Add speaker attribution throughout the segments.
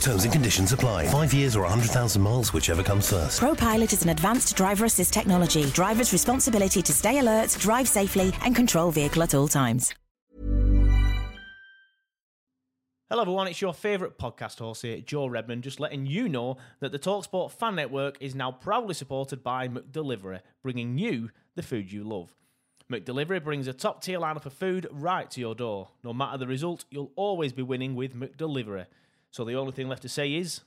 Speaker 1: Terms and conditions apply. Five years or 100,000 miles, whichever comes first.
Speaker 2: ProPilot is an advanced driver assist technology. Driver's responsibility to stay alert, drive safely, and control vehicle at all times.
Speaker 3: Hello, everyone. It's your favourite podcast host here, Joe Redman, just letting you know that the Talksport Fan Network is now proudly supported by McDelivery, bringing you the food you love. McDelivery brings a top tier lineup of food right to your door. No matter the result, you'll always be winning with McDelivery. So the only thing left to say is,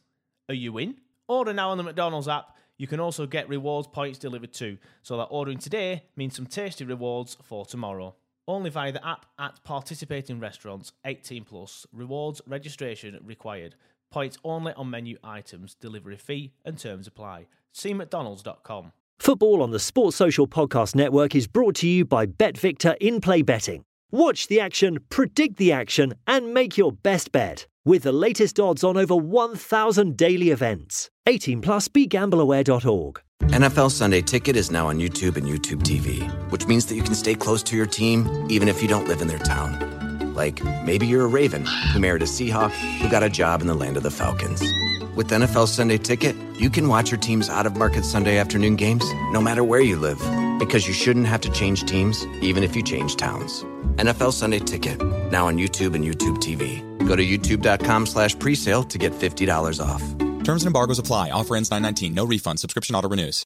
Speaker 3: are you in? Order now on the McDonald's app. You can also get rewards points delivered too, so that ordering today means some tasty rewards for tomorrow. Only via the app at participating restaurants, 18 plus. Rewards registration required. Points only on menu items. Delivery fee and terms apply. See McDonald's.com.
Speaker 4: Football on the Sports Social Podcast Network is brought to you by BetVictor in play betting. Watch the action, predict the action, and make your best bet with the latest odds on over 1,000 daily events. 18 plus begambleaware.org.
Speaker 5: NFL Sunday Ticket is now on YouTube and YouTube TV, which means that you can stay close to your team even if you don't live in their town. Like maybe you're a Raven who married a Seahawk who got a job in the land of the Falcons. With NFL Sunday Ticket, you can watch your team's out of market Sunday afternoon games no matter where you live because you shouldn't have to change teams even if you change towns. NFL Sunday Ticket, now on YouTube and YouTube TV. Go to youtube.com slash presale to get $50 off.
Speaker 6: Terms and embargoes apply. Offer ends 919. No refund. Subscription auto renews.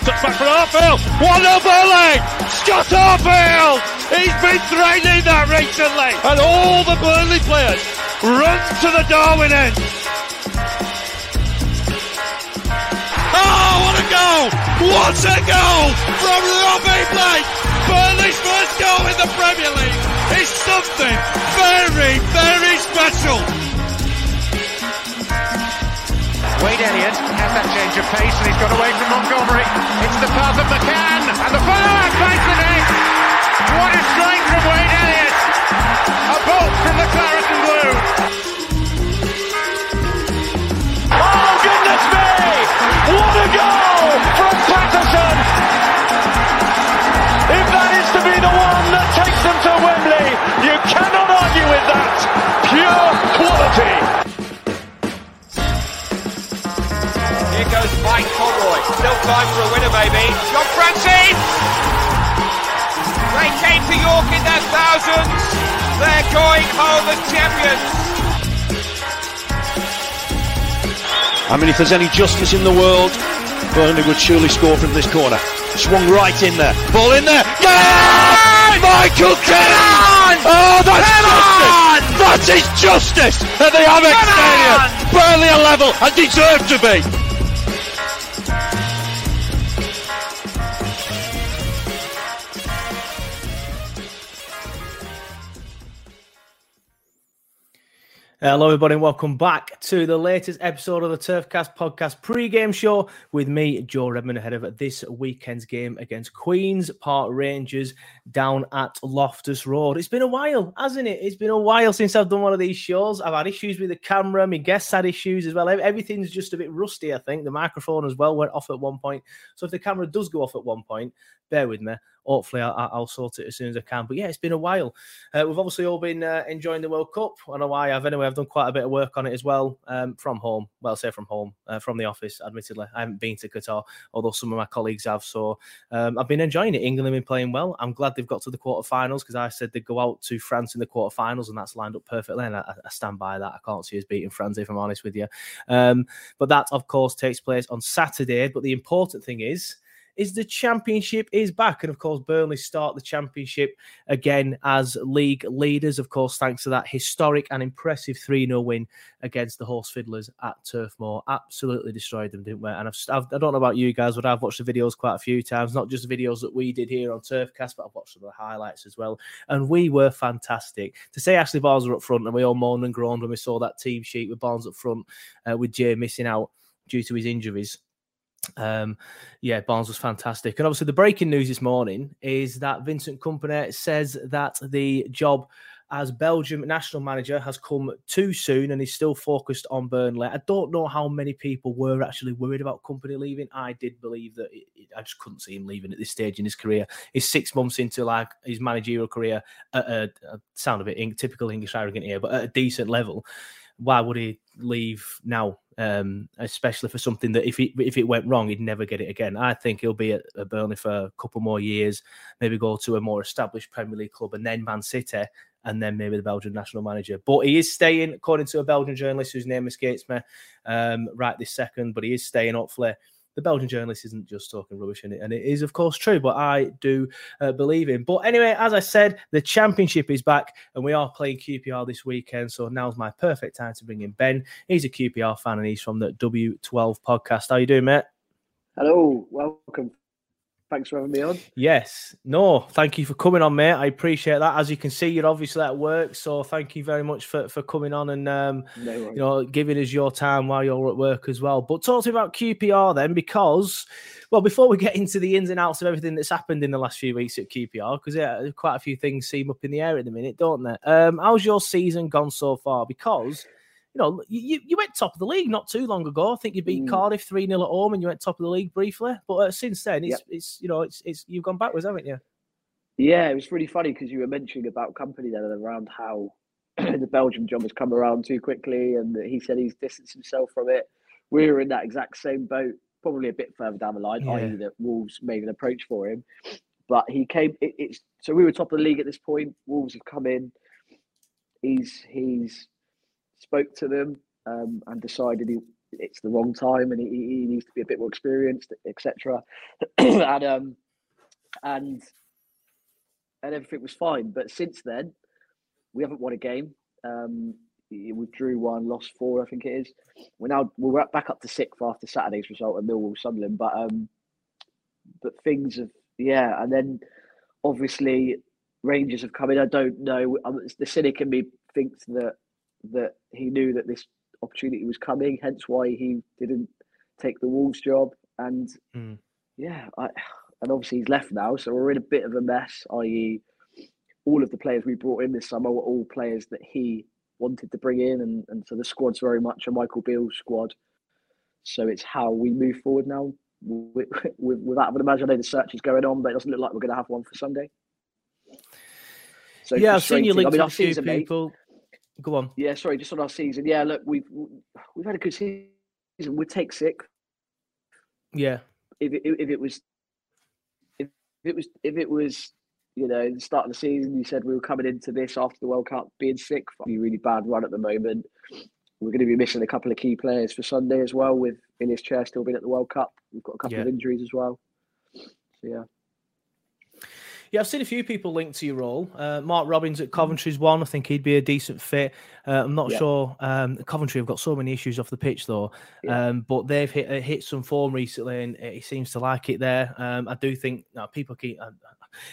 Speaker 7: Touchback from Arfield. One over leg. Scott Arfield. He's been training that recently. And all the Burnley players run to the Darwen end. Oh, what a goal! What a goal from Robbie Blake! Burnley's first goal in the Premier League is something very, very special.
Speaker 8: Wade Elliott has that change of pace and he's got away from Montgomery. It's the path of McCann and the follow-up finds the. What a strike from Wade Elliott. A bolt from the claret Time for a winner, maybe. John Francis! They came to York in their thousands. They're going home as champions.
Speaker 7: I mean, if there's any justice in the world, Burnley would surely score from this corner. Swung right in there. Ball in there. Yeah! Michael Kennan! Oh, that's justice! That is justice at the Amex Stadium. Burnley are level and deserve to be.
Speaker 3: Hello, everybody, and welcome back to the latest episode of the Turfcast podcast pre-game show with me, Joe Redman, ahead of this weekend's game against Queens Park Rangers down at Loftus Road. It's been a while, hasn't it? It's been a while since I've done one of these shows. I've had issues with the camera. My guests had issues as well. Everything's just a bit rusty, I think. The microphone as well went off at one point. So if the camera does go off at one point, bear with me. Hopefully I'll, I'll, sort it as soon as I can. But yeah, it's been a while. Uh, we've obviously all been uh, enjoying the World Cup. I know why I've anyway. I've done quite a bit of work on it as well um, from home. Well, say from home, uh, from the office. Admittedly, I haven't been to Qatar, although some of my colleagues have. So um, I've been enjoying it. England have been playing well. I'm glad they've got to the quarterfinals because I said they'd go out to France in the quarterfinals, and that's lined up perfectly. And I, I stand by that. I can't see us beating France if I'm honest with you. Um, but that, of course, takes place on Saturday. But the important thing is is the championship is back. And of course, Burnley start the championship again as league leaders, of course, thanks to that historic and impressive 3 0 win against the Horse Fiddlers at Turf Moor. Absolutely destroyed them, didn't we? And I've, I've, I do not know about you guys, but I've watched the videos quite a few times, not just the videos that we did here on Turfcast, but I've watched some of the highlights as well. And we were fantastic. To say Ashley Barnes were up front and we all moaned and groaned when we saw that team sheet with Barnes up front uh, with Jay missing out due to his injuries um, yeah, Barnes was fantastic. And obviously, the breaking news this morning is that Vincent Kompany says that the job as Belgium national manager has come too soon and he's still focused on Burnley. I don't know how many people were actually worried about Kompany leaving. I did believe that it, it, I just couldn't see him leaving at this stage in his career. He's six months into like his managerial career at a, a sound of it, typical English arrogant here, but at a decent level. Why would he leave now? um, especially for something that if it if it went wrong, he'd never get it again. I think he'll be at, at, Burnley for a couple more years, maybe go to a more established Premier League club, and then Man City, and then maybe the Belgian national manager. But he is staying, according to a Belgian journalist whose name escapes me um, right this second. But he is staying, hopefully the Belgian journalist isn't just talking rubbish in it, and it is of course true. But I do uh, believe him. But anyway, as I said, the championship is back, and we are playing QPR this weekend. So now's my perfect time to bring in Ben. He's a QPR fan, and he's from the W12 podcast. How you doing, mate?
Speaker 9: Hello, welcome Thanks for having me on.
Speaker 3: Yes. No, thank you for coming on, mate. I appreciate that. As you can see, you're obviously at work. So thank you very much for, for coming on and um, no you know, giving us your time while you're at work as well. But talk to me about QPR then, because well, before we get into the ins and outs of everything that's happened in the last few weeks at QPR, because yeah, quite a few things seem up in the air at the minute, don't they? Um, how's your season gone so far? Because you know, you, you went top of the league not too long ago. I think you beat mm. Cardiff 3 0 at home and you went top of the league briefly. But uh, since then, it's, it's, you know, it's, it's, you've gone backwards, haven't you?
Speaker 9: Yeah, it was really funny because you were mentioning about Kompany then around how the Belgium job has come around too quickly and he said he's distanced himself from it. We were in that exact same boat, probably a bit further down the line, yeah. i.e., that Wolves made an approach for him. But he came, it, it's so we were top of the league at this point. Wolves have come in. He's he's spoke to them um, and decided he, it's the wrong time and he, he, needs to be a bit more experienced, etc. and um, and and everything was fine. But since then, we haven't won a game. Um, we drew one, lost four, I think it is. We're now we're back up to sixth after Saturday's result at Millwall Sunderland. But um, but things have yeah, and then obviously Rangers have come in. I don't know. Um, the cynic in me thinks that that he knew that this opportunity was coming, hence why he didn't take the Wolves job. And mm. yeah, I, and obviously he's left now, so we're in a bit of a mess. I.e., all of the players we brought in this summer were all players that he wanted to bring in, and, and so the squad's very much a Michael Beale squad. So it's how we move forward now. With, with, with that, I would imagine I know the search is going on, but it doesn't look like we're going to have one for Sunday.
Speaker 3: So yeah, I've seen you linked I mean, a few people. Go on.
Speaker 9: Yeah, sorry, just on our season. Yeah, look, we've we've had a good season. We'd take sick.
Speaker 3: Yeah.
Speaker 9: If it, if it was, if it was, if it was, you know, the start of the season, you said we were coming into this after the World Cup being sick. Be a really bad run at the moment. We're going to be missing a couple of key players for Sunday as well. With Ilias Chair still being at the World Cup, we've got a couple yeah. of injuries as well. So yeah.
Speaker 3: Yeah, I've seen a few people linked to your role. Uh, Mark Robins at Coventry's one. I think he'd be a decent fit. Uh, I'm not yeah. sure. Um, Coventry have got so many issues off the pitch though, yeah. um, but they've hit uh, hit some form recently, and he seems to like it there. Um, I do think you know, people keep. Uh,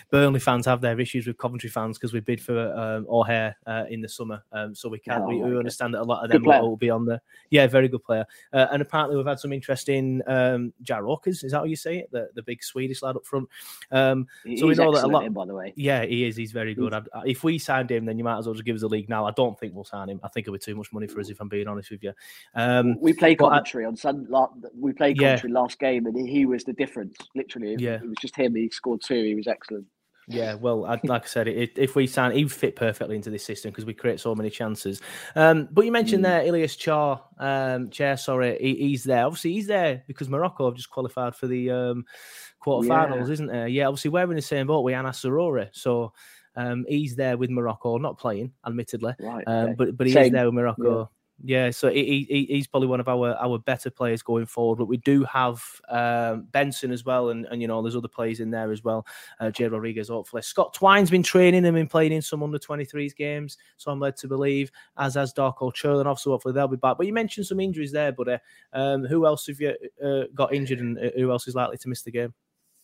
Speaker 3: Burnley fans have their issues with Coventry fans because we bid for um, O'Hare uh, in the summer, um, so we can oh, we, we understand that a lot of them will, be on there. yeah, very good player. Uh, and apparently we've had some interest in um, Gyökeres. Is that how you say it? The the big Swedish lad up front. Um, so we know that
Speaker 9: excellent
Speaker 3: lot.
Speaker 9: by the way.
Speaker 3: Yeah, he is. He's very good. I'd- if we signed him, then you might as well just give us a league now. I don't think we'll sign him. I think it'll be too much money for us if I'm being honest with you. Um,
Speaker 9: We played
Speaker 3: but I-
Speaker 9: on Sunday. We played
Speaker 3: Yeah.
Speaker 9: last game, and he was the difference. Literally, it,
Speaker 3: Yeah.
Speaker 9: it was just him. He scored two. He was excellent.
Speaker 3: Yeah, well, I, like I said, it, if we sign, he would fit perfectly into this system because we create so many chances. Um, but you mentioned there, Ilias Chair, um, Chair, sorry, he, he's there. Obviously, he's there because Morocco have just qualified for the um, quarterfinals,
Speaker 9: Yeah.
Speaker 3: isn't there? Yeah, obviously, we're in the same boat with Anass Zaroury. So um, he's there with Morocco, not playing, admittedly,
Speaker 9: Right,
Speaker 3: um, but but he is there with Morocco. Yeah, so he, he, he's probably one of our, our better players going forward. But we do have um, Benson as well, and, and you know there's other players in there as well. Uh, Jay Rodriguez, hopefully. Scott Twine's been training and been playing in some under 23s games, so I'm led to believe. As has Darko Churlinov, so hopefully they'll be back. But you mentioned some injuries there, buddy. Um, who else have you uh, got injured, and uh, who else is likely to miss the game?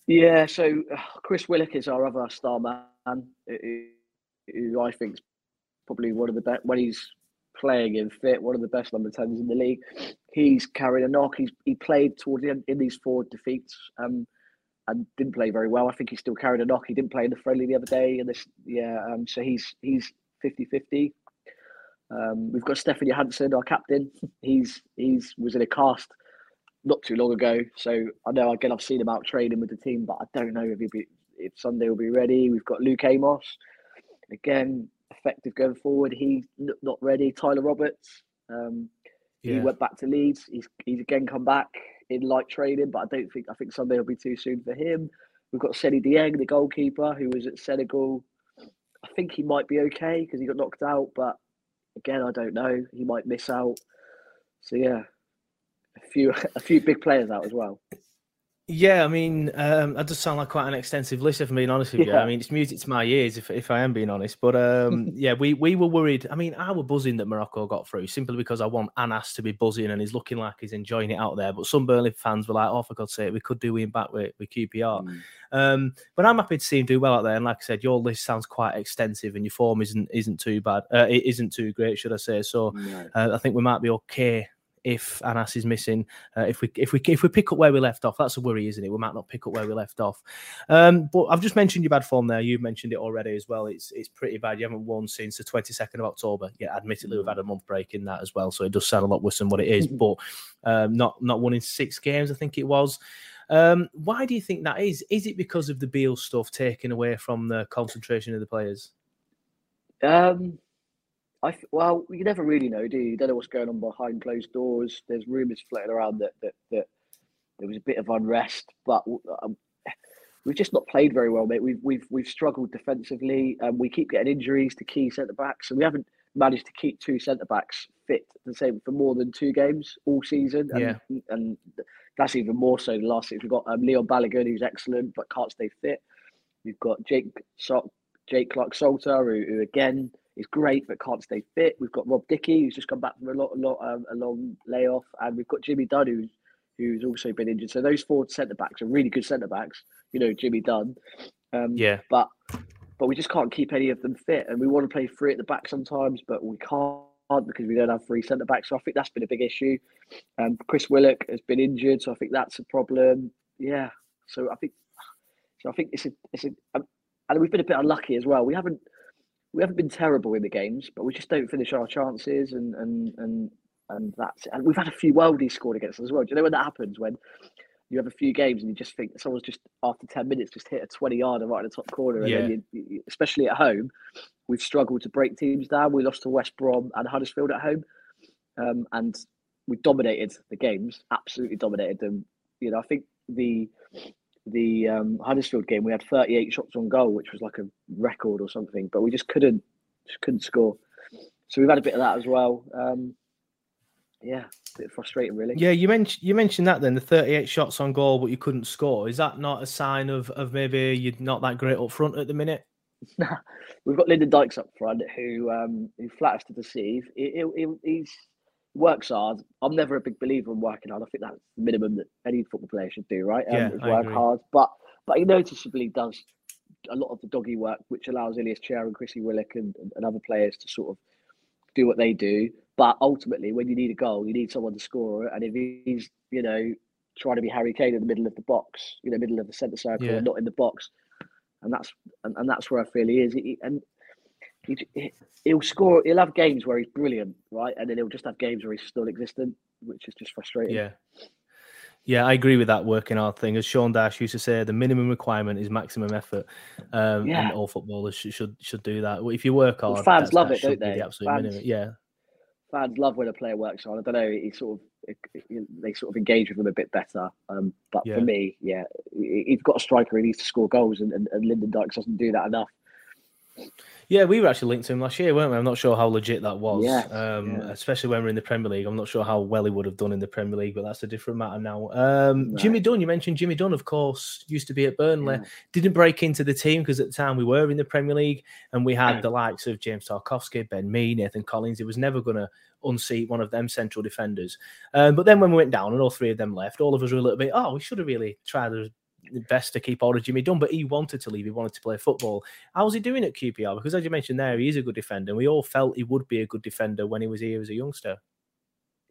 Speaker 9: Yeah, so Chris Willock is our other star man, who, who I think is probably one of the best when he's playing in fit, one of the best number tens in the league. He's carried a knock. He's he played towards the end in these four defeats, um, and didn't play very well. I think he still carried a knock. He didn't play in the friendly the other day, and this yeah, um, so he's he's 50-50. Um, we've got Stefan Johansen, our captain. He's he's was in a cast not too long ago. So I know again I've seen him out training with the team, but I don't know if he'll be if Sunday will be ready. We've got Luke Amos, again effective going forward. He's not ready. Tyler Roberts, um, he went back to Leeds. He's he's again come back in light training, but I don't think I think Sunday will be too soon for him. We've got Seni Dieng, the goalkeeper, who was at Senegal. I think he might be okay because he got knocked out, but again, I don't know. He might miss out. So yeah, few a few big players out as well.
Speaker 3: Yeah, I mean, um, that does sound like quite an extensive list, if I'm being honest with you.
Speaker 9: Yeah.
Speaker 3: I mean, it's music to my ears, if, if I am being honest. But um, yeah, we, we were worried. I mean, I was buzzing that Morocco got through simply because I want Anas to be buzzing and he's looking like he's enjoying it out there. But some Burnley fans were like, oh, for God's sake, we could do him back with, with QPR. Um, but I'm happy to see him do well out there. And like I said, your list sounds quite extensive and your form isn't isn't too bad. Uh, it isn't too great, should I say. So
Speaker 9: No.
Speaker 3: uh, I think we might be okay if Anas is missing. Uh, if we if we if we pick up where we left off, that's a worry, isn't it? We might not pick up where we left off. Um, but I've just mentioned your bad form there. You've mentioned it already as well. It's it's pretty bad. You haven't won since the twenty second of October. Yeah, admittedly we've had a month break in that as well, so it does sound a lot worse than what it is. but um, not not winning six games, I think it was. Um, why do you think that is? Is it because of the Beale stuff taken away from the concentration of the players?
Speaker 9: Um, I well, you never really know, do you? You don't know what's going on behind closed doors. There's rumours floating around that that that there was a bit of unrest, but um, we've just not played very well, mate. We've we've we've struggled defensively, and we keep getting injuries to key centre backs, and we haven't managed to keep two centre backs fit the same for more than two games all season. And,
Speaker 3: Yeah.
Speaker 9: and that's even more so the last six. We've got um, Leon Balogun, who's excellent but can't stay fit. We've got Jake so- Jake Clarke-Salter, who, who again is great but can't stay fit. We've got Rob Dickie, who's just come back from a lot, a lot, um, a long layoff, and we've got Jimmy Dunne, who's who's also been injured. So those four centre backs are really good centre backs. You know, Jimmy Dunne. Um,
Speaker 3: Yeah.
Speaker 9: but but we just can't keep any of them fit, and we want to play three at the back sometimes, but we can't because we don't have three centre backs. So I think that's been a big issue. Um, Chris Willock has been injured, so I think that's a problem. Yeah. So I think so. I think it's a it's a um, and we've been a bit unlucky as well. We haven't we haven't been terrible in the games, but we just don't finish our chances, and and and and that's and we've had a few worldies scored against us as well. Do you know when that happens when you have a few games and you just think someone's just after ten minutes just hit a twenty yarder right in the top corner, and then you, you, especially at home, we've struggled to break teams down. We lost to West Brom and Huddersfield at home, um, and we dominated the games, absolutely dominated them. You know, I think the the um, Huddersfield game we had 38 shots on goal, which was like a record or something, but we just couldn't just couldn't score. So we've had a bit of that as well. Um, yeah, a bit frustrating, really.
Speaker 3: Yeah, you mentioned you mentioned that then the 38 shots on goal, but you couldn't score. Is that not a sign of of maybe you're not that great up front at the minute?
Speaker 9: We've got Lyndon Dykes up front who um, who flatters to deceive. He, he, he he's works hard. I'm never a big believer in working hard. I think that's the minimum that any football player should do, right? Um,
Speaker 3: Yeah,
Speaker 9: is work hard. But but he noticeably does a lot of the doggy work, which allows Ilias Chair and Chrissy Willock and, and, other players to sort of do what they do. But ultimately, when you need a goal, you need someone to score. And if he's, you know, trying to be Harry Kane in the middle of the box, you know, middle of the centre circle,
Speaker 3: Yeah.
Speaker 9: not in the box, and that's and, and that's where I feel he is. He, and he, he'll score. He'll have games where he's brilliant, right, and then he'll just have games where he's still existent, which is just frustrating.
Speaker 3: Yeah. Yeah, I agree with that working hard thing. As Sean Dyche used to say, the minimum requirement is maximum effort, um,
Speaker 9: Yeah.
Speaker 3: and all footballers should, should should do that. If you work
Speaker 9: Well,
Speaker 3: hard,
Speaker 9: fans love it, don't they?
Speaker 3: The absolute
Speaker 9: Fans-
Speaker 3: minimum. Yeah,
Speaker 9: Fans love when a player works hard. I don't know. He sort of they sort of engage with him a bit better. Um, but
Speaker 3: Yeah.
Speaker 9: for me, yeah, he- he's got a striker. He needs to score goals, and, and, and Lyndon Dykes doesn't do that enough.
Speaker 3: Yeah. We were actually linked to him last year, weren't we? I'm not sure how legit that was.
Speaker 9: Yeah,
Speaker 3: um,
Speaker 9: yeah.
Speaker 3: especially when we're in the Premier League. I'm not sure how well he would have done in the Premier League, but that's a different matter now. Um, Jimmy Dunne, you mentioned Jimmy Dunne, of course, used to be at Burnley. Didn't break into the team because at the time we were in the Premier League and we had the likes of James Tarkowski, Ben Mee, Nathan Collins. It was never going to unseat one of them central defenders. Um, but then when we went down and all three of them left, all of us were a little bit, oh, we should have really tried our best to keep hold of Jimmy Dunne, but he wanted to leave. He wanted to play football. How's he doing at QPR? Because as you mentioned there, he is a good defender. And we all felt he would be a good defender when he was here as a youngster.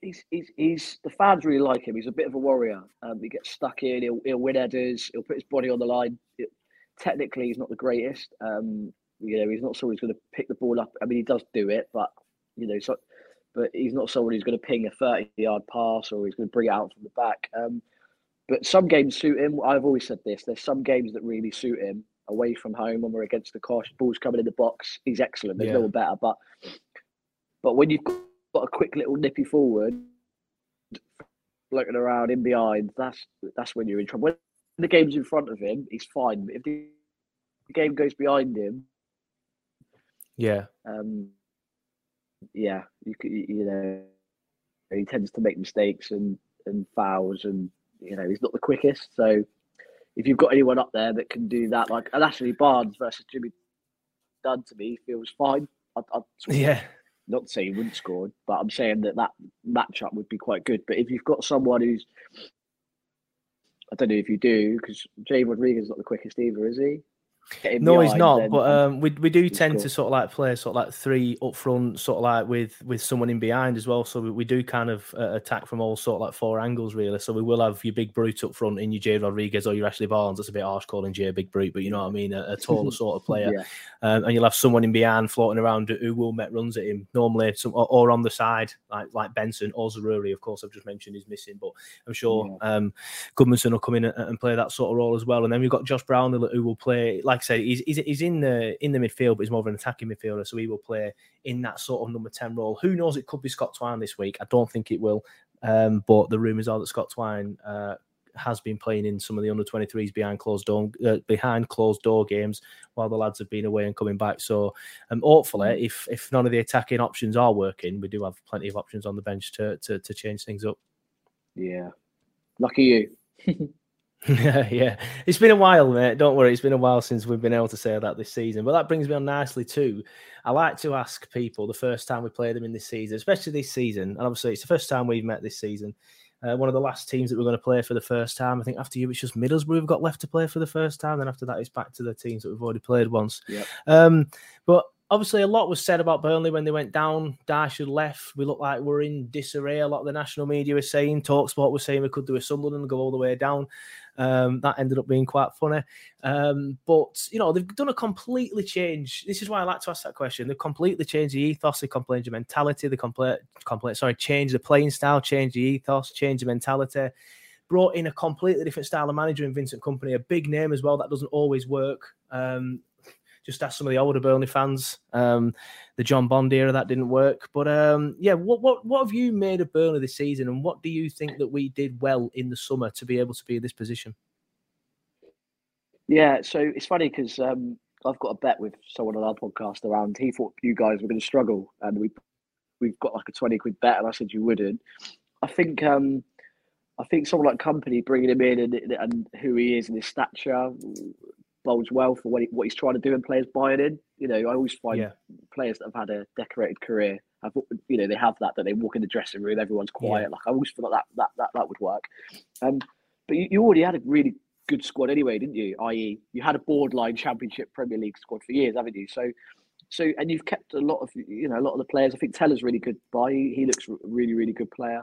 Speaker 9: He's, he's, he's the fans really like him. He's a bit of a warrior. Um, he gets stuck in. He'll, he'll win headers. He'll put his body on the line. It, technically, he's not the greatest. Um, you know, he's not someone who's going to pick the ball up. I mean, he does do it, but you know, so, but he's not someone who's going to ping a thirty-yard pass or he's going to bring it out from the back. Um, but some games suit him. I've always said this. There's some games that really suit him. Away from home, when we're against the cosh, balls coming in the box, he's excellent. There's
Speaker 3: Yeah.
Speaker 9: no one better. But but when you've got a quick little nippy forward, looking around in behind, that's that's when you're in trouble. When the game's in front of him, he's fine. But if the the game goes behind him,
Speaker 3: Yeah.
Speaker 9: um, yeah, you you you know, he tends to make mistakes and and fouls, and you know he's not the quickest. So if you've got anyone up there that can do that, like and actually Barnes versus Jimmy Dunne to me feels fine. I'd, I'd sort of-
Speaker 3: Yeah.
Speaker 9: not to say he wouldn't score, but I'm saying that that matchup would be quite good. But if you've got someone who's, I don't know if you do, because Jay Rodriguez is not the quickest either, is he?
Speaker 3: No, he's not.
Speaker 9: then-
Speaker 3: But um, we we do tend
Speaker 9: good.
Speaker 3: to sort of like play sort of like three up front, sort of like with with someone in behind as well. So we, we do kind of uh, attack from all sort of like four angles really. So we will have your big brute up front in your Jay Rodriguez or your Ashley Barnes. That's a bit harsh calling Jay a big brute, but you know what I mean, a, a taller sort of player.
Speaker 9: Yeah.
Speaker 3: Um, and you'll have someone in behind floating around who will make runs at him normally, some or, or on the side like like Benson or Zaroury. Of course, I've just mentioned is missing, but I'm sure um, Gudmundsson will come in and, and play that sort of role as well. And then we've got Josh Brown who who will play, like I said, he's, he's, he's in the in the midfield, but he's more of an attacking midfielder, so he will play in that sort of number ten role. Who knows? It could be Scott Twine this week. I don't think it will, um, but the rumours are that Scott Twine. Uh, has been playing in some of the under 23s behind closed door uh, behind closed door games while the lads have been away and coming back. So, um, hopefully, if if none of the attacking options are working, we do have plenty of options on the bench to to, to change things up.
Speaker 9: Yeah, lucky you.
Speaker 3: yeah, yeah. It's been a while, mate. Don't worry. It's been a while since we've been able to say that this season. But that brings me on nicely too. I like to ask people the first time we play them in this season, especially this season. And obviously, it's the first time we've met this season. Uh, one of the last teams that we're going to play for the first time. I think after you, it's just Middlesbrough we've got left to play for the first time. Then after that, it's back to the teams that we've already played once.
Speaker 9: Yep.
Speaker 3: Um, but obviously, a lot was said about Burnley when they went down. Dyche had left. We looked like we're in disarray. A lot of the national media was saying, Talksport was saying we could do a Sunderland and go all the way down. Um, that ended up being quite funny. Um, but you know, they've done a completely change. This is why I like to ask that question. They've completely changed the ethos, they completely changed the mentality, they complete, complete, sorry, changed the playing style, changed the ethos, changed the mentality. Brought in a completely different style of manager in Vincent Kompany, a big name as well. That doesn't always work. Um, just ask some of the older Burnley fans. Um, the John Bond era that didn't work, but um, yeah, what what what have you made of Burnley this season, and what do you think that we did well in the summer to be able to be in this position?
Speaker 9: Yeah, so it's funny because um, I've got a bet with someone on our podcast around. He thought you guys were going to struggle, and we we've got like a twenty quid bet, and I said you wouldn't. I think um, I think someone like Kompany bringing him in and, and who he is and his stature bodes well for what, he, what he's trying to do and players buying in. You know, I always find
Speaker 3: Yeah.
Speaker 9: players that have had a decorated career, have, you know, they have that that they walk in the dressing room, everyone's quiet.
Speaker 3: Yeah.
Speaker 9: Like I always feel like that that that, that would work. Um, but you, you already had a really good squad anyway, didn't you? I.e., you had a borderline Championship Premier League squad for years, haven't you? So, so and you've kept a lot of you know a lot of the players. I think Tella's really good buy. He, he looks a really really good player.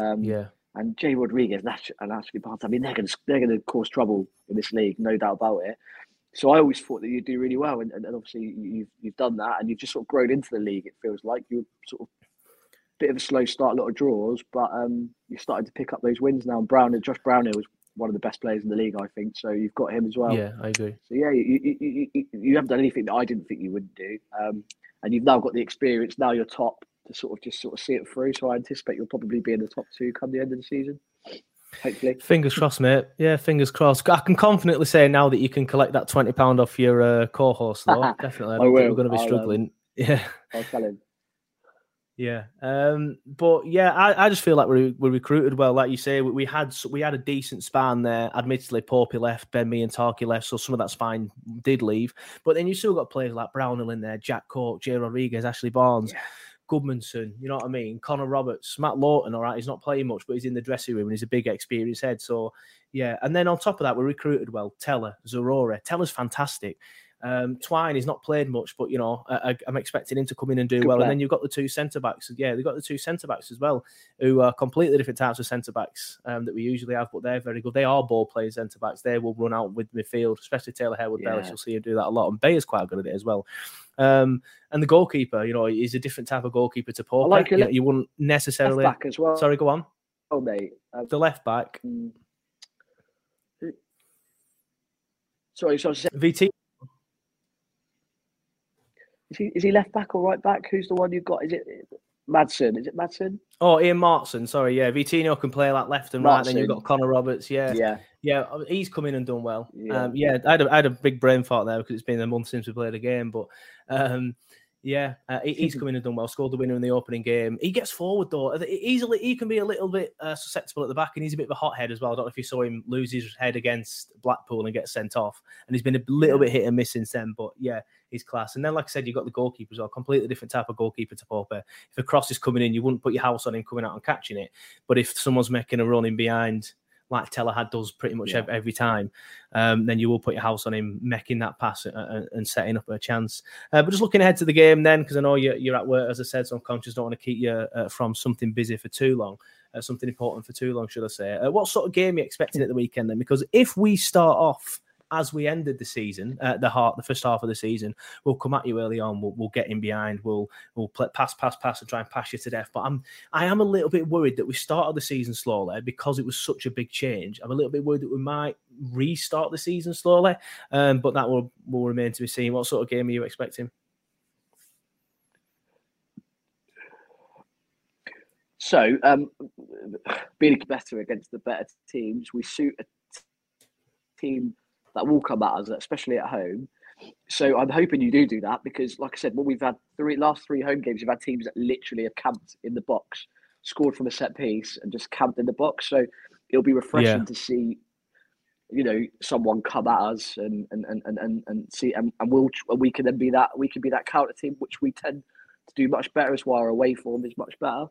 Speaker 9: Um,
Speaker 3: Yeah.
Speaker 9: And Jay Rodriguez and Ashley Barnes. I mean, they're going to they're going to cause trouble in this league, no doubt about it. so I always thought that you'd do really well, and, and, obviously you've you've done that, and you've just sort of grown into the league. It feels like you're sort of a bit of a slow start, a lot of draws, but um, you're starting to pick up those wins now. And Brown, and Josh Brownhill was one of the best players in the league, I think. So you've got him as well.
Speaker 3: Yeah, I agree.
Speaker 9: So yeah, you, you, you, you haven't done anything that I didn't think you would do, um, and you've now got the experience. Now you're top to sort of just sort of see it through. So I anticipate you'll probably be in the top two come the end of the season. Hopefully,
Speaker 3: fingers crossed, mate. Yeah, fingers crossed. I can confidently say now that you can collect that twenty pound off your uh, co-host, though. Definitely, I, I we're going to be I'll, struggling. Um, yeah,
Speaker 9: I'll tell him.
Speaker 3: Yeah, um, but yeah, I, I just feel like we we recruited well. Like you say, we, we, had we had a decent span there. Admittedly, Popey left, Ben Mee and Tarky left, so some of that spine did leave. But then you still got players like Brownhill in there, Jack Cork, Jay Rodriguez, Ashley Barnes. Yeah. Gudmundsson, you know what I mean? Connor Roberts, Matt Lowton, all right, he's not playing much, but he's in the dressing room and he's a big experienced head. So, yeah. And then on top of that, we recruited well. Tella, Zaroury. Tella's fantastic. Um, Twine, he's not played much, but you know, I, am expecting him to come in and do Good well. And then you've got the two centre backs. Yeah, they've got the two centre backs as well, who are completely different types of centre backs um, that we usually have, but they're very good. They are ball playing centre backs. They will run out with midfield, especially Taylor Harwood yeah. Bellis. You'll see him do that a lot. And Beyer's quite good at it as well. Um, and the goalkeeper, you know, is a different type of goalkeeper to Paul. Like you, you wouldn't necessarily.
Speaker 9: Back as well.
Speaker 3: Sorry, go on.
Speaker 9: Oh, mate.
Speaker 3: Um, the left back. Mm.
Speaker 9: Sorry, so
Speaker 3: VT
Speaker 9: is he, is he left back or right back? Who's the one you've got? Is it Maatsen? Is it Maatsen?
Speaker 3: Oh, Ian Maatsen. Sorry, yeah. Vitinho can play like left and Martson. right. Then you've got Connor Roberts. Yeah,
Speaker 9: yeah,
Speaker 3: yeah. Uh, he's come in and done well. Yeah, um, yeah. I had, a, I had a big brain fart there because it's been a month since we played a game, but um, yeah, uh, he's come in and done well. Scored the winner in the opening game. He gets forward though. Easily, he can be a little bit uh, susceptible at the back, and he's a bit of a hothead as well. I don't know if you saw him lose his head against Blackpool and get sent off, and he's been a little bit hit and miss since then. But yeah, he's class. And then, like I said, you've got the goalkeeper as well, completely different type of goalkeeper to Popper. If a cross is coming in, you wouldn't put your house on him coming out and catching it. But if someone's making a run in behind like Tella had does pretty much yeah. every time, um, then you will put your house on him making that pass and, and setting up a chance. Uh, but just looking ahead to the game then, because I know you're, you're, at work, as I said, so I'm conscious, don't want to keep you uh, from something busy for too long. Uh, something important for too long, should I say? Uh, what sort of game are you expecting at the weekend then? Because if we start off as we ended the season, uh, the heart, the first half of the season, we'll come at you early on. We'll, we'll get in behind. We'll we'll play, pass, pass, pass, and try and pass you to death. But I'm I am a little bit worried that we started the season slowly because it was such a big change. I'm a little bit worried that we might restart the season slowly. Um, but that will will remain to be seen. What sort of game are you expecting?
Speaker 9: So, um, being better against the better teams, we suit a team that will come at us, especially at home. So I'm hoping you do do that because, like I said, when we've had three last three home games, we've had teams that literally have camped in the box, scored from a set piece, and just camped in the box. So it'll be refreshing yeah. to see, you know, someone come at us and and and and, and see, and, and we'll and we can then be that we can be that counter team, which we tend to do much better as well. Our away form is much better.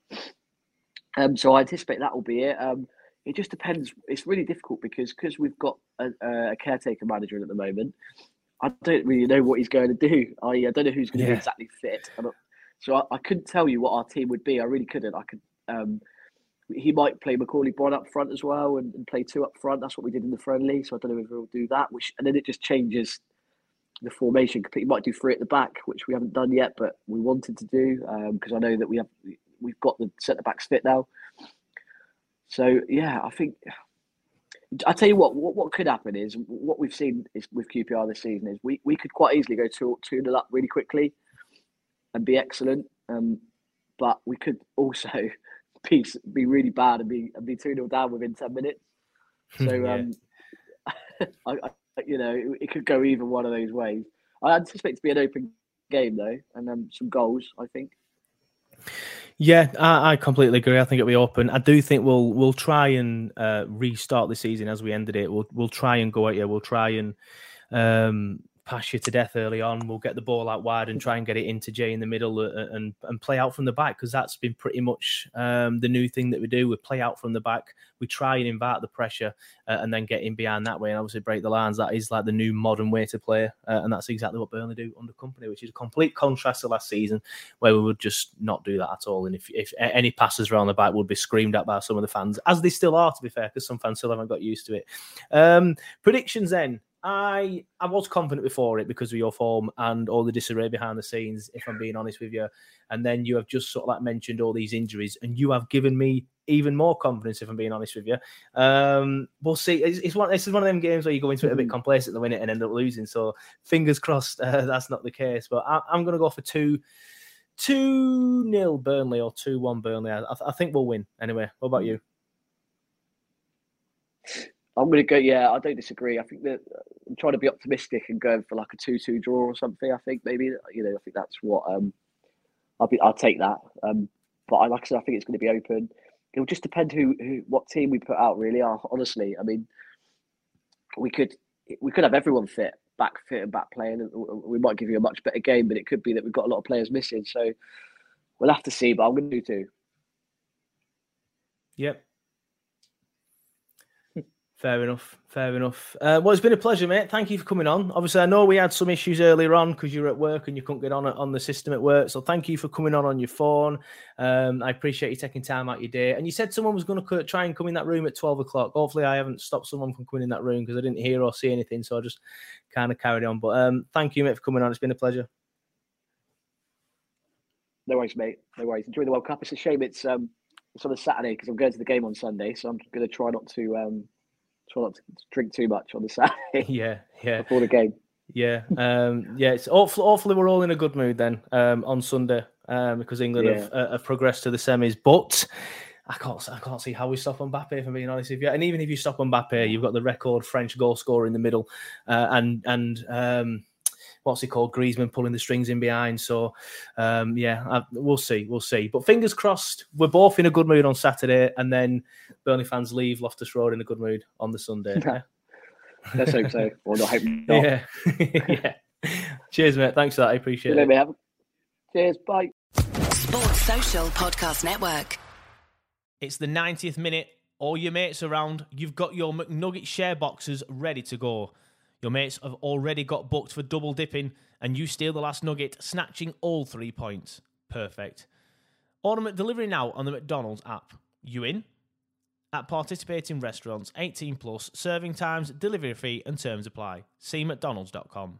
Speaker 9: Um, so I anticipate that will be it. Um, it just depends. It's really difficult because because we've got a, a, caretaker manager at the moment. I don't really know what he's going to do. I, I don't know who's going to yeah. be exactly fit. so I, I, couldn't tell you what our team would be. I really couldn't. I could. Um, he might play Macauley Bonne up front as well and, and, play two up front. That's what we did in the friendly. So I don't know if we'll do that. Which and then it just changes the formation completely. He might do three at the back, which we haven't done yet, but we wanted to do because um, I know that we have we've got the centre backs fit now. So yeah, I think I tell you what, what, what could happen is what we've seen is with QPR this season is we, we could quite easily go two two nil up really quickly and be excellent. Um, but we could also be be really bad and be and be two nil down within ten minutes. So um, I, I, you know it, it, could go either one of those ways. I anticipate it to be an open game though, and um, some goals. I think.
Speaker 3: Yeah, I, I, completely agree. I think it'll be open. I do think we'll we'll try and uh, restart the season as we ended it. We'll we'll try and go out you. We'll try and um, pass you to death early on. We'll get the ball out wide and try and get it into Jay in the middle uh, uh, and and play out from the back because that's been pretty much um, the new thing that we do. We play out from the back. We try and invite the pressure uh, and then get in behind that way and obviously break the lines. That is like the new modern way to play, uh, and that's exactly what Burnley do under Kompany, which is a complete contrast to last season where we would just not do that at all. And if if any passes around the back would be screamed at by some of the fans, as they still are, to be fair, because some fans still haven't got used to it. Um, predictions then I I was confident before it because of your form and all the disarray behind the scenes. If I'm being honest with you, and then you have just sort of like mentioned all these injuries, and you have given me even more confidence. If I'm being honest with you, um, we'll see. It's, it's one. This is one of them games where you go into it a bit complacent at the minute and end up losing. So fingers crossed uh, that's not the case. But I, I'm going to go for two. 2 nil Burnley or 2 1 Burnley. I, I think we'll win anyway. What about you?
Speaker 9: I'm going to go. Yeah, I don't disagree. I think that I'm trying to be optimistic and going for like a two-two draw or something. I think maybe you know. I think that's what um, I'll be. I'll take that. Um, but I, like I said, I think it's going to be open. It'll just depend who, who what team we put out. Really, uh, honestly, I mean, we could we could have everyone fit, back fit and back playing, and we might give you a much better game. But it could be that we've got a lot of players missing. So we'll have to see. But I'm going to do two.
Speaker 3: Yep, Fair enough. Fair enough. Uh, well, it's been a pleasure, mate. Thank you for coming on. Obviously, I know we had some issues earlier on because you were at work and you couldn't get on on the system at work. So thank you for coming on on your phone. Um, I appreciate you taking time out your day. And you said someone was going to try and come in that room at twelve o'clock. Hopefully, I haven't stopped someone from coming in that room because I didn't hear or see anything. So I just kind of carried on. But um, thank you, mate, for coming on. It's been a pleasure.
Speaker 9: No worries, mate. No worries. Enjoy the World Cup. It's a shame it's um it's on a Saturday because I'm going to the game on Sunday, so I'm going to try not to um try not to drink too much on the Saturday.
Speaker 3: Yeah, yeah.
Speaker 9: Before the game.
Speaker 3: Yeah, um, yeah. It's hopefully, hopefully we're all in a good mood then um, on Sunday um, because England
Speaker 9: Yeah.
Speaker 3: have, uh, have progressed to the semis. But I can't, I can't see how we stop Mbappe. If I'm being honest with you, and even if you stop Mbappe, you've got the record French goal scorer in the middle, uh, and and um, what's he called, Griezmann pulling the strings in behind. So um, yeah, I, we'll see, we'll see. But fingers crossed, we're both in a good mood on Saturday, and then Burnley fans leave Loftus Road in a good mood on the Sunday. yeah?
Speaker 9: Let's hope so. Or not, hope not.
Speaker 3: Yeah. yeah. Cheers, mate. Thanks for that. I appreciate
Speaker 9: Let
Speaker 3: it.
Speaker 9: me have. Cheers. Bye.
Speaker 10: Sports Social Podcast Network.
Speaker 3: It's the 90th minute. All your mates around. You've got your McNugget share boxes ready to go. Your mates have already got booked for double dipping, and you steal the last nugget, snatching all three points. Perfect. Order delivery now on the McDonald's app. You in? At participating restaurants, 18 plus, serving times, delivery fee, and terms apply. See McDonald's.com.